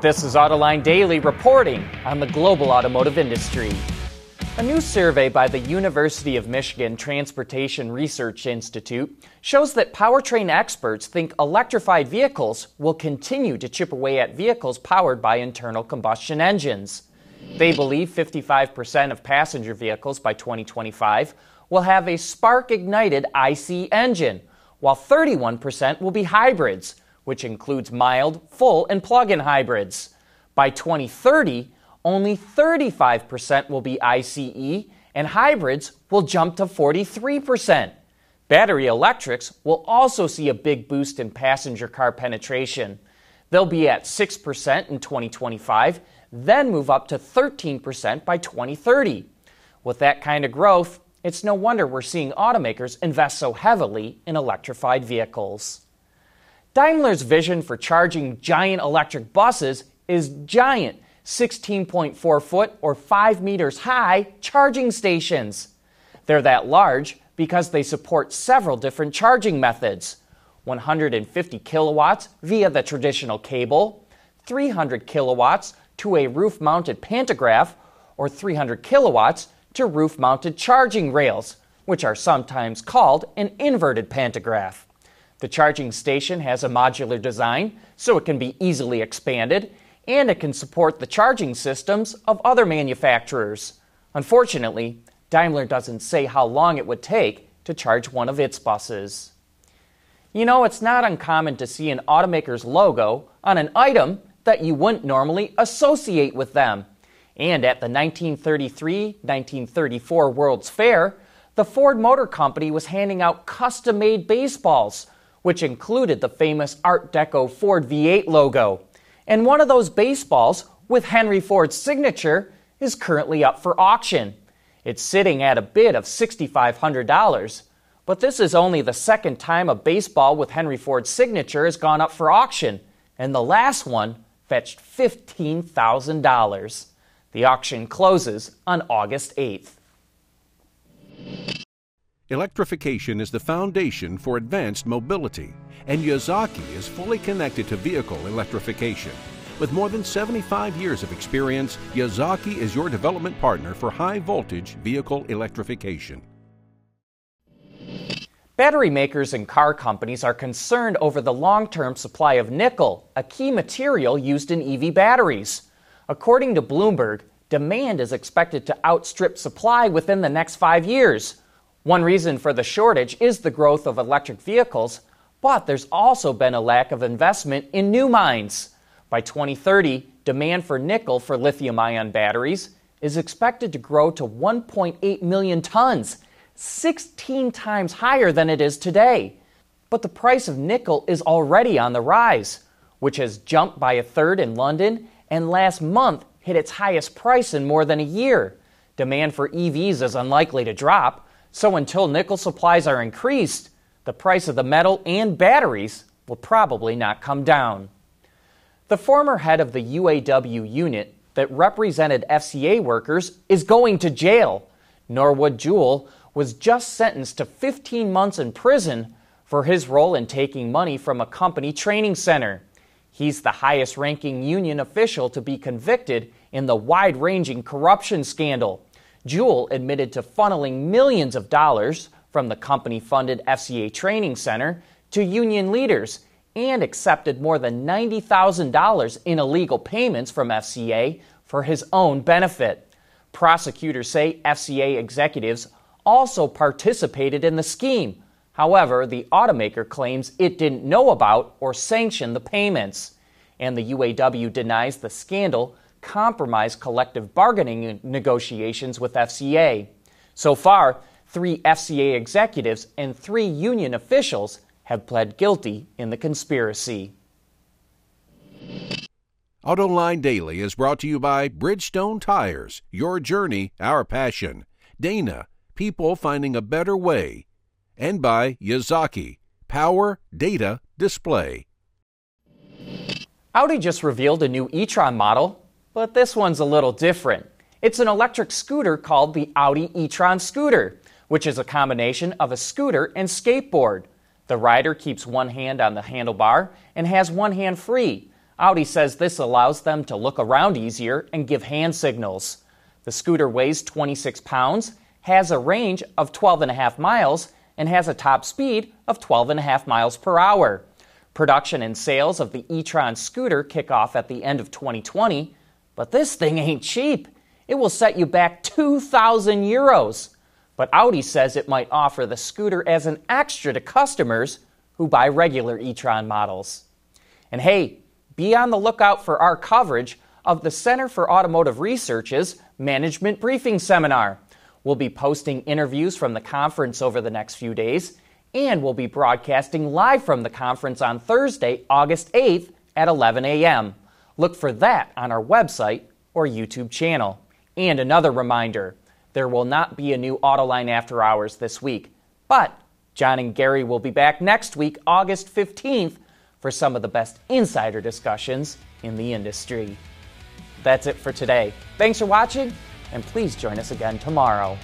This is Autoline Daily reporting on the global automotive industry. A new survey by the University of Michigan Transportation Research Institute shows that powertrain experts think electrified vehicles will continue to chip away at vehicles powered by internal combustion engines. They believe 55% of passenger vehicles by 2025 will have a spark ignited IC engine, while 31% will be hybrids which includes mild, full, and plug in hybrids. By 2030, only 35% will be ICE, and hybrids will jump to 43%. Battery electrics will also see a big boost in passenger car penetration. They'll be at 6% in 2025, then move up to 13% by 2030. With that kind of growth, it's no wonder we're seeing automakers invest so heavily in electrified vehicles. Daimler's vision for charging giant electric buses is giant 16.4 foot or 5 meters high charging stations. They're that large because they support several different charging methods 150 kilowatts via the traditional cable, 300 kilowatts to a roof mounted pantograph, or 300 kilowatts to roof mounted charging rails, which are sometimes called an inverted pantograph. The charging station has a modular design, so it can be easily expanded, and it can support the charging systems of other manufacturers. Unfortunately, Daimler doesn't say how long it would take to charge one of its buses. You know, it's not uncommon to see an automaker's logo on an item that you wouldn't normally associate with them. And at the 1933 1934 World's Fair, the Ford Motor Company was handing out custom made baseballs which included the famous Art Deco Ford V8 logo. And one of those baseballs with Henry Ford's signature is currently up for auction. It's sitting at a bid of $6,500. But this is only the second time a baseball with Henry Ford's signature has gone up for auction, and the last one fetched $15,000. The auction closes on August 8th. Electrification is the foundation for advanced mobility, and Yazaki is fully connected to vehicle electrification. With more than 75 years of experience, Yazaki is your development partner for high voltage vehicle electrification. Battery makers and car companies are concerned over the long term supply of nickel, a key material used in EV batteries. According to Bloomberg, demand is expected to outstrip supply within the next five years. One reason for the shortage is the growth of electric vehicles, but there's also been a lack of investment in new mines. By 2030, demand for nickel for lithium ion batteries is expected to grow to 1.8 million tons, 16 times higher than it is today. But the price of nickel is already on the rise, which has jumped by a third in London and last month hit its highest price in more than a year. Demand for EVs is unlikely to drop so until nickel supplies are increased, the price of the metal and batteries will probably not come down. The former head of the UAW unit that represented FCA workers is going to jail. Norwood Jewell was just sentenced to 15 months in prison for his role in taking money from a company training center. He's the highest ranking union official to be convicted in the wide ranging corruption scandal. Jewell admitted to funneling millions of dollars from the company funded FCA Training Center to union leaders and accepted more than $90,000 in illegal payments from FCA for his own benefit. Prosecutors say FCA executives also participated in the scheme. However, the automaker claims it didn't know about or sanction the payments. And the UAW denies the scandal compromise collective bargaining negotiations with FCA. So far, three FCA executives and three union officials have pled guilty in the conspiracy. AutoLine Daily is brought to you by Bridgestone Tires, your journey, our passion. Dana, people finding a better way. And by Yazaki, power, data, display. Audi just revealed a new e-tron model but this one's a little different. It's an electric scooter called the Audi e-tron scooter, which is a combination of a scooter and skateboard. The rider keeps one hand on the handlebar and has one hand free, Audi says this allows them to look around easier and give hand signals. The scooter weighs 26 pounds, has a range of 12.5 miles, and has a top speed of 12.5 miles per hour. Production and sales of the e-tron scooter kick off at the end of 2020, but this thing ain't cheap. It will set you back 2,000 euros. But Audi says it might offer the scooter as an extra to customers who buy regular e-tron models. And hey, be on the lookout for our coverage of the Center for Automotive Research's Management Briefing Seminar. We'll be posting interviews from the conference over the next few days, and we'll be broadcasting live from the conference on Thursday, August 8th at 11 a.m. Look for that on our website or YouTube channel. And another reminder there will not be a new Autoline After Hours this week, but John and Gary will be back next week, August 15th, for some of the best insider discussions in the industry. That's it for today. Thanks for watching, and please join us again tomorrow.